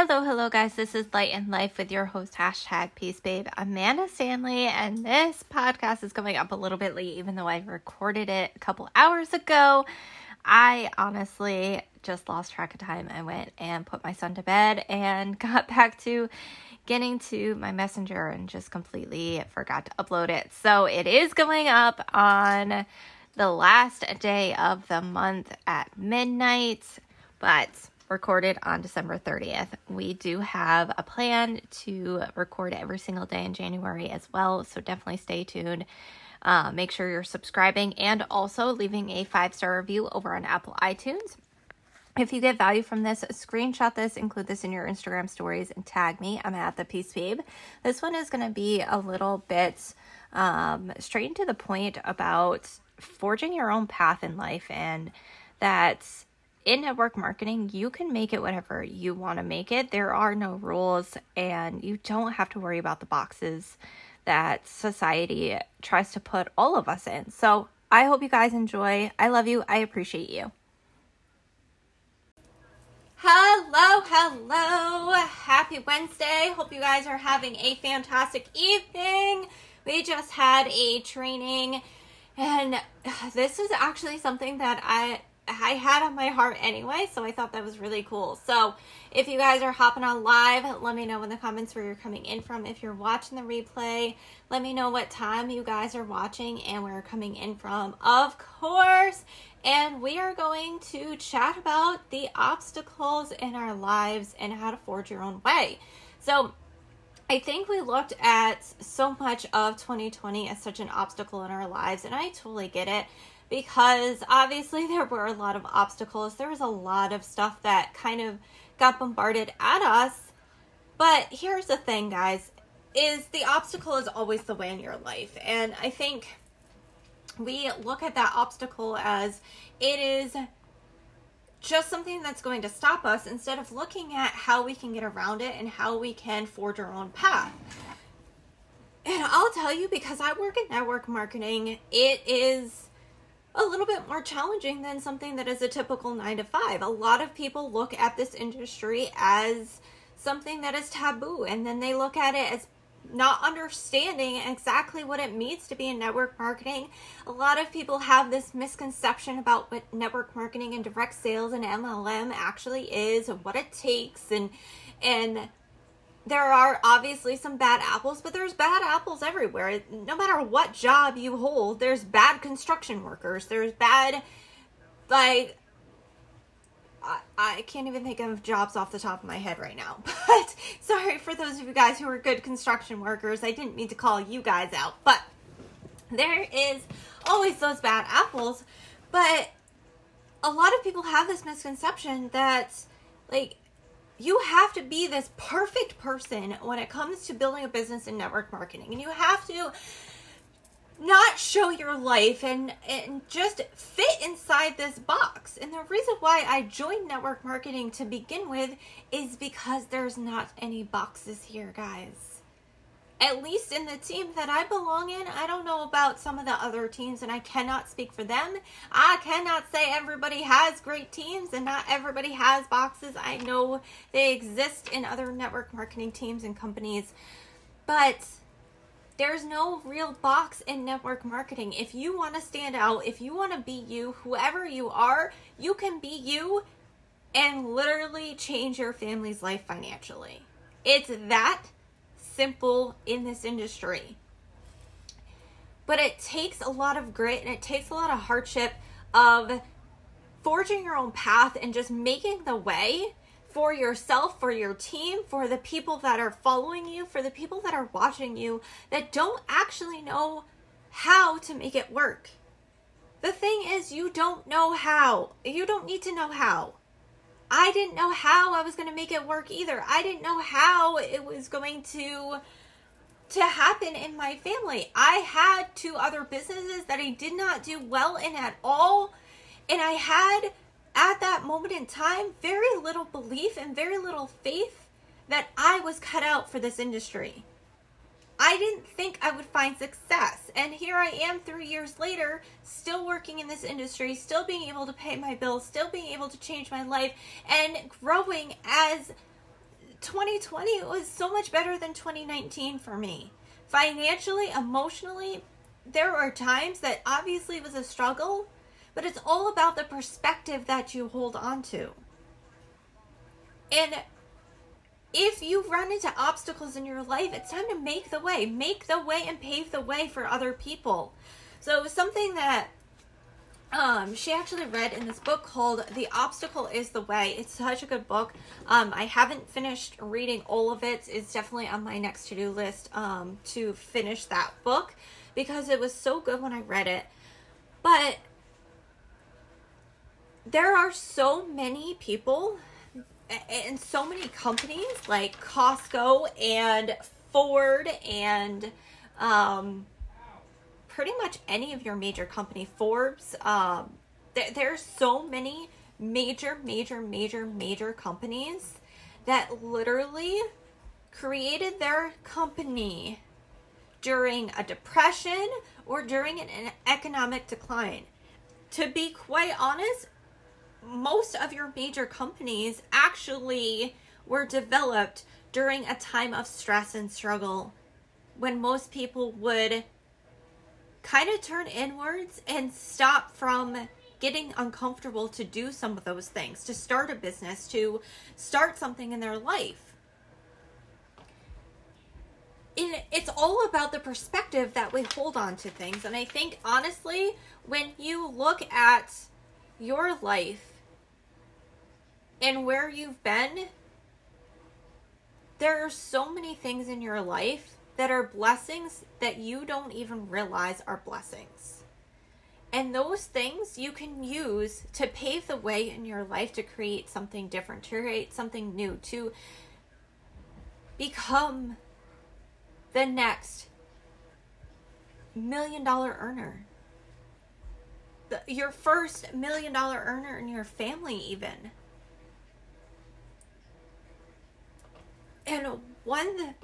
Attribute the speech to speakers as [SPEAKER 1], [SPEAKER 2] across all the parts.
[SPEAKER 1] Hello, hello, guys. This is Light and Life with your host, hashtag Peace Babe, Amanda Stanley. And this podcast is coming up a little bit late, even though I recorded it a couple hours ago. I honestly just lost track of time. I went and put my son to bed and got back to getting to my messenger and just completely forgot to upload it. So it is going up on the last day of the month at midnight, but recorded on December 30th. We do have a plan to record every single day in January as well, so definitely stay tuned. Uh, make sure you're subscribing and also leaving a five star review over on Apple iTunes. If you get value from this, screenshot this, include this in your Instagram stories, and tag me. I'm at the Peace Babe. This one is going to be a little bit um, straight into the point about forging your own path in life and that in network marketing, you can make it whatever you want to make it. There are no rules, and you don't have to worry about the boxes that society tries to put all of us in. So, I hope you guys enjoy. I love you. I appreciate you. Hello, hello. Happy Wednesday. Hope you guys are having a fantastic evening. We just had a training, and this is actually something that I I had on my heart anyway, so I thought that was really cool. So, if you guys are hopping on live, let me know in the comments where you're coming in from. If you're watching the replay, let me know what time you guys are watching and where you're coming in from, of course. And we are going to chat about the obstacles in our lives and how to forge your own way. So, I think we looked at so much of 2020 as such an obstacle in our lives, and I totally get it because obviously there were a lot of obstacles. There was a lot of stuff that kind of got bombarded at us. But here's the thing, guys, is the obstacle is always the way in your life. And I think we look at that obstacle as it is just something that's going to stop us instead of looking at how we can get around it and how we can forge our own path. And I'll tell you because I work in network marketing, it is a little bit more challenging than something that is a typical nine to five. A lot of people look at this industry as something that is taboo, and then they look at it as not understanding exactly what it means to be in network marketing. A lot of people have this misconception about what network marketing and direct sales and MLM actually is and what it takes and and there are obviously some bad apples, but there's bad apples everywhere. No matter what job you hold, there's bad construction workers. There's bad, like, I, I can't even think of jobs off the top of my head right now. But sorry for those of you guys who are good construction workers. I didn't mean to call you guys out, but there is always those bad apples. But a lot of people have this misconception that, like, you have to be this perfect person when it comes to building a business in network marketing and you have to not show your life and and just fit inside this box. And the reason why I joined network marketing to begin with is because there's not any boxes here, guys at least in the team that I belong in, I don't know about some of the other teams, and I cannot speak for them. I cannot say everybody has great teams and not everybody has boxes. I know they exist in other network marketing teams and companies, but there's no real box in network marketing. If you want to stand out, if you want to be you, whoever you are, you can be you and literally change your family's life financially. It's that simple in this industry. But it takes a lot of grit and it takes a lot of hardship of forging your own path and just making the way for yourself, for your team, for the people that are following you, for the people that are watching you that don't actually know how to make it work. The thing is, you don't know how. You don't need to know how. I didn't know how I was going to make it work either. I didn't know how it was going to to happen in my family. I had two other businesses that I did not do well in at all, and I had at that moment in time very little belief and very little faith that I was cut out for this industry. I didn't think I would find success. And here I am three years later, still working in this industry, still being able to pay my bills, still being able to change my life, and growing as 2020 was so much better than 2019 for me. Financially, emotionally, there were times that obviously was a struggle, but it's all about the perspective that you hold on to. And if you run into obstacles in your life, it's time to make the way. Make the way and pave the way for other people. So it was something that um, she actually read in this book called The Obstacle is the Way. It's such a good book. Um, I haven't finished reading all of it. It's definitely on my next to do list um, to finish that book because it was so good when I read it. But there are so many people and so many companies like Costco and Ford and um, pretty much any of your major company, Forbes. Um, there, there's so many major, major, major, major companies that literally created their company during a depression or during an economic decline. To be quite honest, most of your major companies actually were developed during a time of stress and struggle when most people would kind of turn inwards and stop from getting uncomfortable to do some of those things, to start a business, to start something in their life. And it's all about the perspective that we hold on to things. And I think, honestly, when you look at your life and where you've been, there are so many things in your life that are blessings that you don't even realize are blessings. And those things you can use to pave the way in your life to create something different, to create something new, to become the next million dollar earner. The, your first million dollar earner in your family, even. And one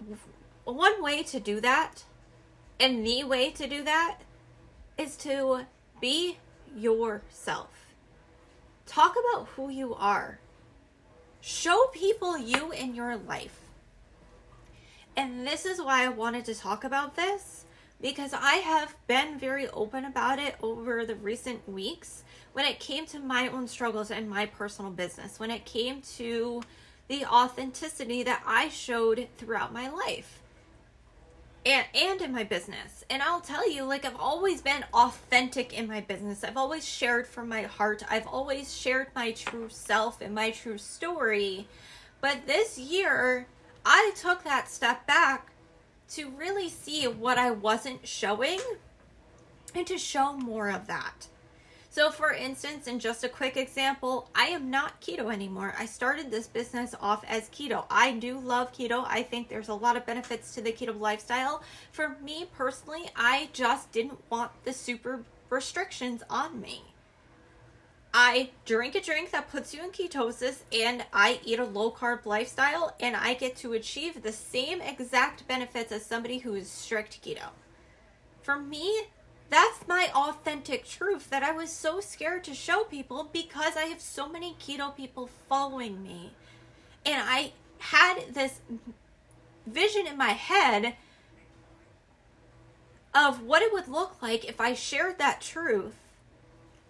[SPEAKER 1] one way to do that, and the way to do that, is to be yourself. Talk about who you are. Show people you in your life. And this is why I wanted to talk about this because I have been very open about it over the recent weeks when it came to my own struggles and my personal business, when it came to the authenticity that I showed throughout my life and and in my business. And I'll tell you like I've always been authentic in my business. I've always shared from my heart. I've always shared my true self and my true story. But this year, I took that step back to really see what I wasn't showing and to show more of that. So, for instance, in just a quick example, I am not keto anymore. I started this business off as keto. I do love keto. I think there's a lot of benefits to the keto lifestyle. For me personally, I just didn't want the super restrictions on me. I drink a drink that puts you in ketosis and I eat a low carb lifestyle and I get to achieve the same exact benefits as somebody who is strict keto. For me, that's my authentic truth that I was so scared to show people because I have so many keto people following me. And I had this vision in my head of what it would look like if I shared that truth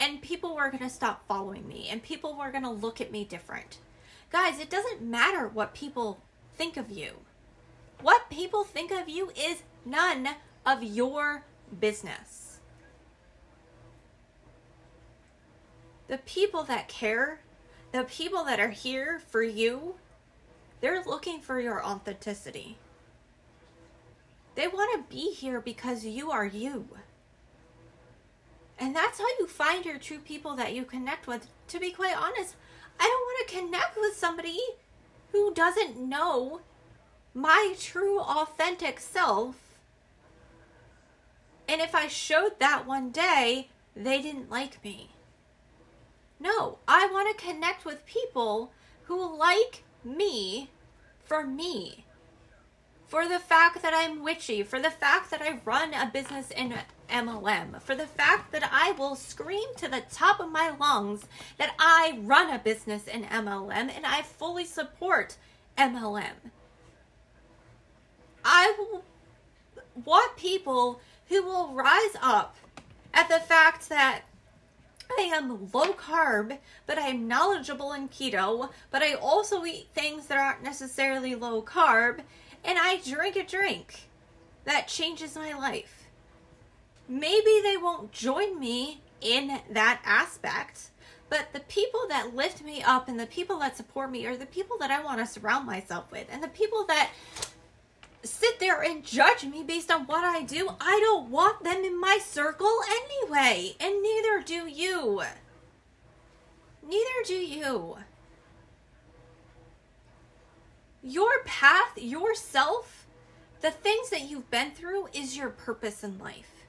[SPEAKER 1] and people were going to stop following me and people were going to look at me different. Guys, it doesn't matter what people think of you. What people think of you is none of your business. The people that care, the people that are here for you, they're looking for your authenticity. They want to be here because you are you. And that's how you find your true people that you connect with. To be quite honest, I don't want to connect with somebody who doesn't know my true authentic self. And if I showed that one day, they didn't like me. No, I want to connect with people who like me for me. For the fact that I'm witchy, for the fact that I run a business in MLM, for the fact that I will scream to the top of my lungs that I run a business in MLM and I fully support MLM. I want people who will rise up at the fact that I am low carb, but I am knowledgeable in keto, but I also eat things that aren't necessarily low carb, and I drink a drink that changes my life. Maybe they won't join me in that aspect, but the people that lift me up and the people that support me are the people that I want to surround myself with, and the people that sit there and judge me based on what I do. I don't want them in my circle anyway, and neither do you. Neither do you. Your path, yourself, the things that you've been through is your purpose in life.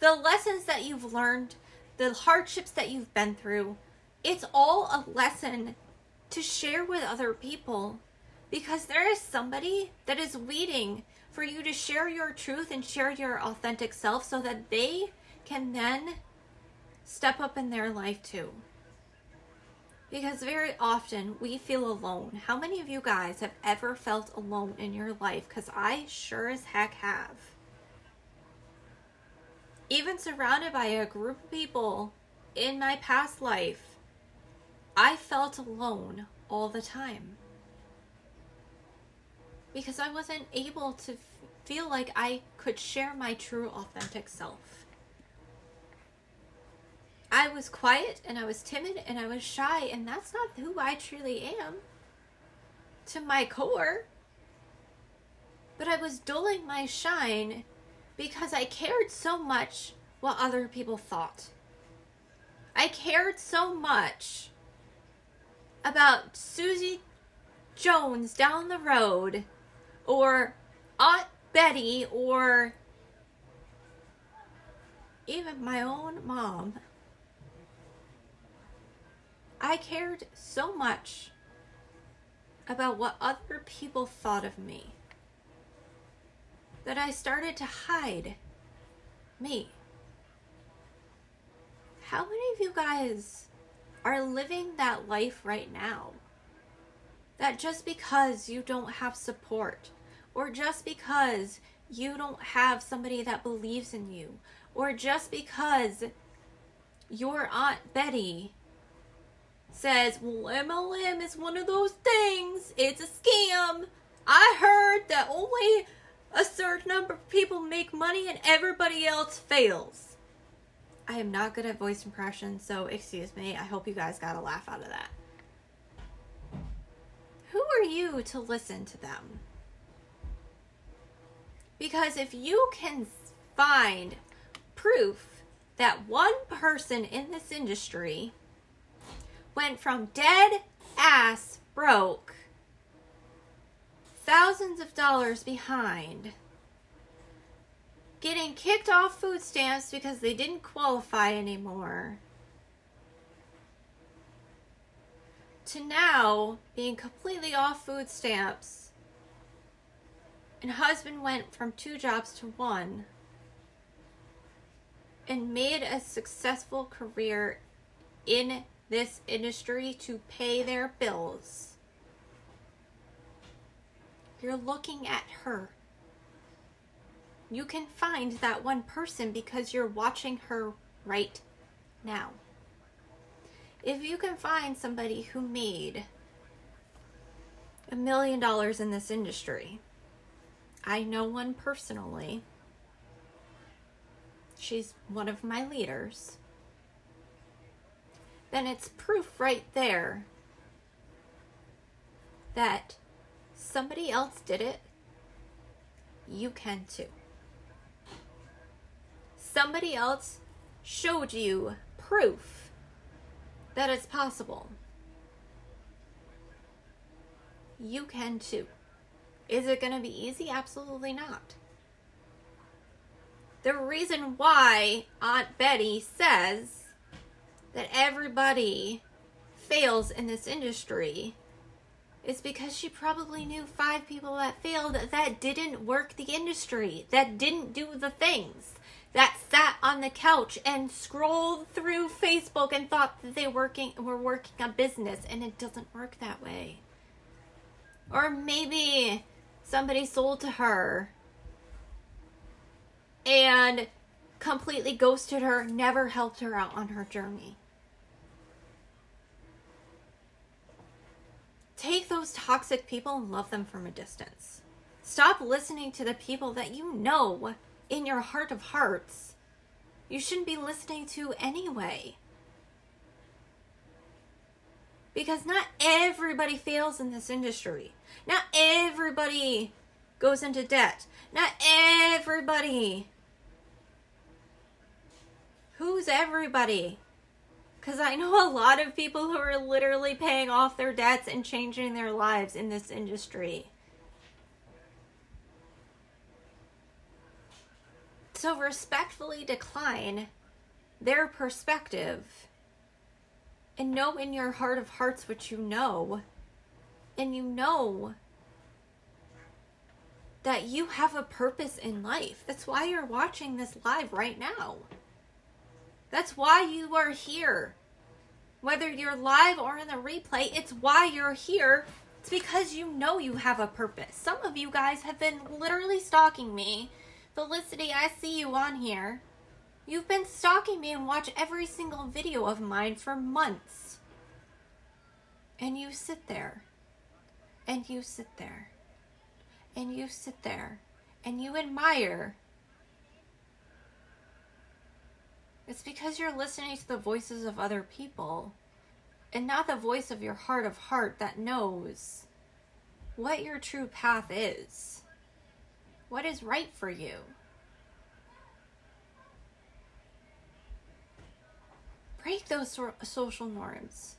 [SPEAKER 1] The lessons that you've learned, the hardships that you've been through, it's all a lesson to share with other people because there is somebody that is waiting for you to share your truth and share your authentic self so that they can then step up in their life too. Because very often we feel alone. How many of you guys have ever felt alone in your life? Because I sure as heck have. Even surrounded by a group of people in my past life, I felt alone all the time because I wasn't able to feel like I could share my true, authentic self. I was quiet and I was timid and I was shy, and that's not who I truly am to my core. But I was dulling my shine because I cared so much what other people thought. I cared so much about Susie Jones down the road or Aunt Betty or even my own mom. I cared so much about what other people thought of me that I started to hide me. How many of you guys are living that life right now? That just because you don't have support, or just because you don't have somebody that believes in you, or just because your Aunt Betty says, Well, MLM is one of those things, it's a scam. I heard that only a certain number of people make money and everybody else fails. I am not good at voice impressions, so excuse me. I hope you guys got a laugh out of that. Who are you to listen to them? Because if you can find proof that one person in this industry went from dead ass broke, thousands of dollars behind, getting kicked off food stamps because they didn't qualify anymore, to now being completely off food stamps and husband went from two jobs to one and made a successful career in this industry to pay their bills. You're looking at her. You can find that one person because you're watching her right now. If you can find somebody who made a million dollars in this industry, I know one personally. She's one of my leaders. Then it's proof right there that somebody else did it. You can too. Somebody else showed you proof that it's possible. You can too. Is it going to be easy? Absolutely not. The reason why Aunt Betty says that everybody fails in this industry is because she probably knew five people that failed that didn't work the industry, that didn't do the things, that sat on the couch and scrolled through Facebook and thought that they working were working a business and it doesn't work that way. Or maybe somebody sold to her and completely ghosted her, never helped her out on her journey. Take those toxic people and love them from a distance. Stop listening to the people that you know in your heart of hearts you shouldn't be listening to anyway. Because not everybody fails in this industry. Not everybody goes into debt. Not everybody Who's everybody? Because I know a lot of people who are literally paying off their debts and changing their lives in this industry. So respectfully decline their perspective and know in your heart of hearts what you know. And you know that you have a purpose in life. That's why you're watching this live right now. That's why you are here. Whether you're live or in the replay, it's why you're here. It's because you know you have a purpose. Some of you guys have been literally stalking me. Felicity, I see you on here. You've been stalking me and watch every single video of mine for months. And you sit there. And you sit there. And you sit there. And you admire It's because you're listening to the voices of other people and not the voice of your heart of heart that knows what your true path is, what is right for you. Break those social norms.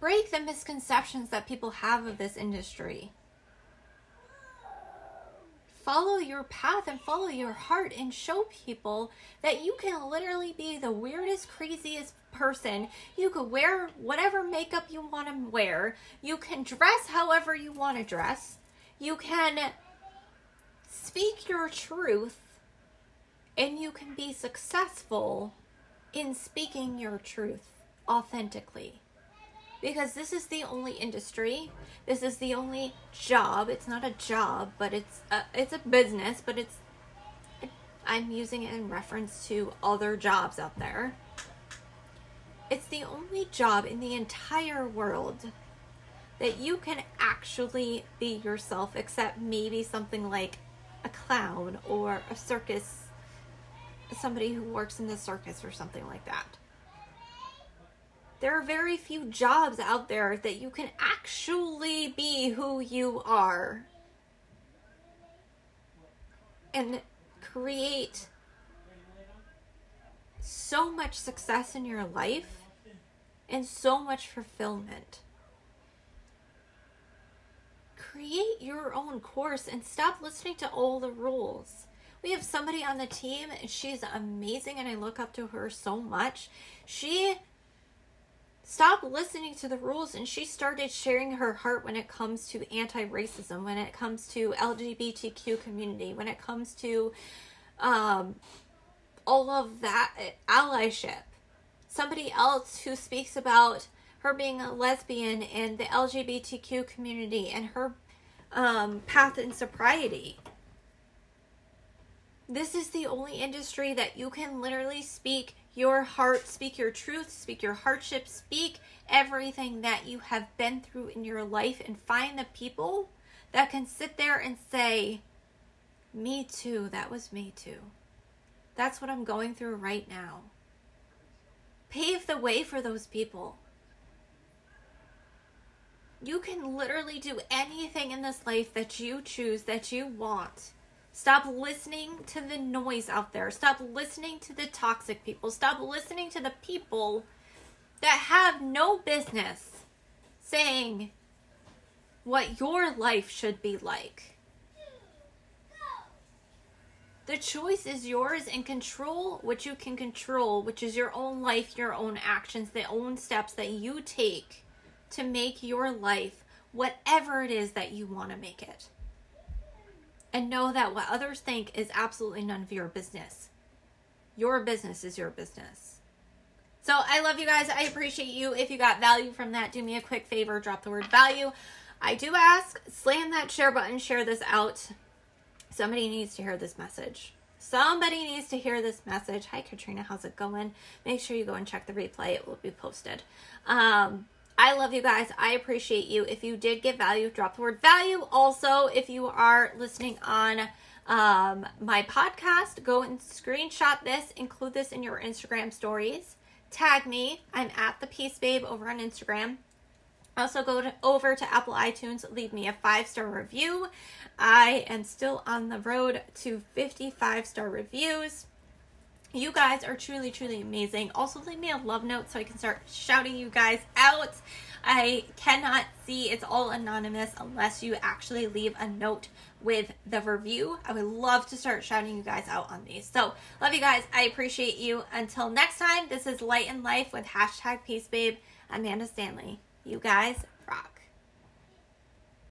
[SPEAKER 1] Break the misconceptions that people have of this industry follow your path and follow your heart and show people that you can literally be the weirdest, craziest person. You could wear whatever makeup you want to wear. You can dress however you want to dress. You can speak your truth and you can be successful in speaking your truth authentically. Because this is the only industry this is the only job. It's not a job but it's a, it's a business but it's i'm using it in reference to other jobs out there. It's the only job in the entire world that you can actually be yourself except maybe something like a clown or a circus somebody who works in the circus or something like that there are very few jobs out there that you can actually be who you are and create so much success in your life and so much fulfillment. Create your own course and stop listening to all the rules. We have somebody on the team, and she's amazing, and I look up to her so much. She stopped listening to the rules and she started sharing her heart when it comes to anti-racism when it comes to lgbtq community when it comes to um, all of that allyship somebody else who speaks about her being a lesbian and the lgbtq community and her um, path in sobriety this is the only industry that you can literally speak your heart, speak your truth, speak your hardship, speak everything that you have been through in your life, and find the people that can sit there and say, Me too, that was me too. That's what I'm going through right now. Pave the way for those people. You can literally do anything in this life that you choose, that you want. Stop listening to the noise out there. Stop listening to the toxic people. Stop listening to the people that have no business saying what your life should be like. The choice is yours and control what you can control, which is your own life, your own actions, the own steps that you take to make your life whatever it is that you want to make it and know that what others think is absolutely none of your business. Your business is your business. So I love you guys. I appreciate you. If you got value from that, do me a quick favor, drop the word value. I do ask, slam that share button, share this out. Somebody needs to hear this message. Somebody needs to hear this message. Hi, Katrina. How's it going? Make sure you go and check the replay. It will be posted. Um, I love you guys. I appreciate you. If you did get value, drop the word value. Also, if you are listening on um, my podcast, go and screenshot this, include this in your Instagram stories. Tag me. I'm at the Peace Babe over on Instagram. Also, go to, over to Apple iTunes, leave me a five star review. I am still on the road to 55 star reviews. You guys are truly, truly amazing. Also, leave me a love note so I can start shouting you guys out. I cannot see it's all anonymous unless you actually leave a note with the review. I would love to start shouting you guys out on these. So, love you guys. I appreciate you. Until next time, this is Light in Life with hashtag Peace Babe, Amanda Stanley. You guys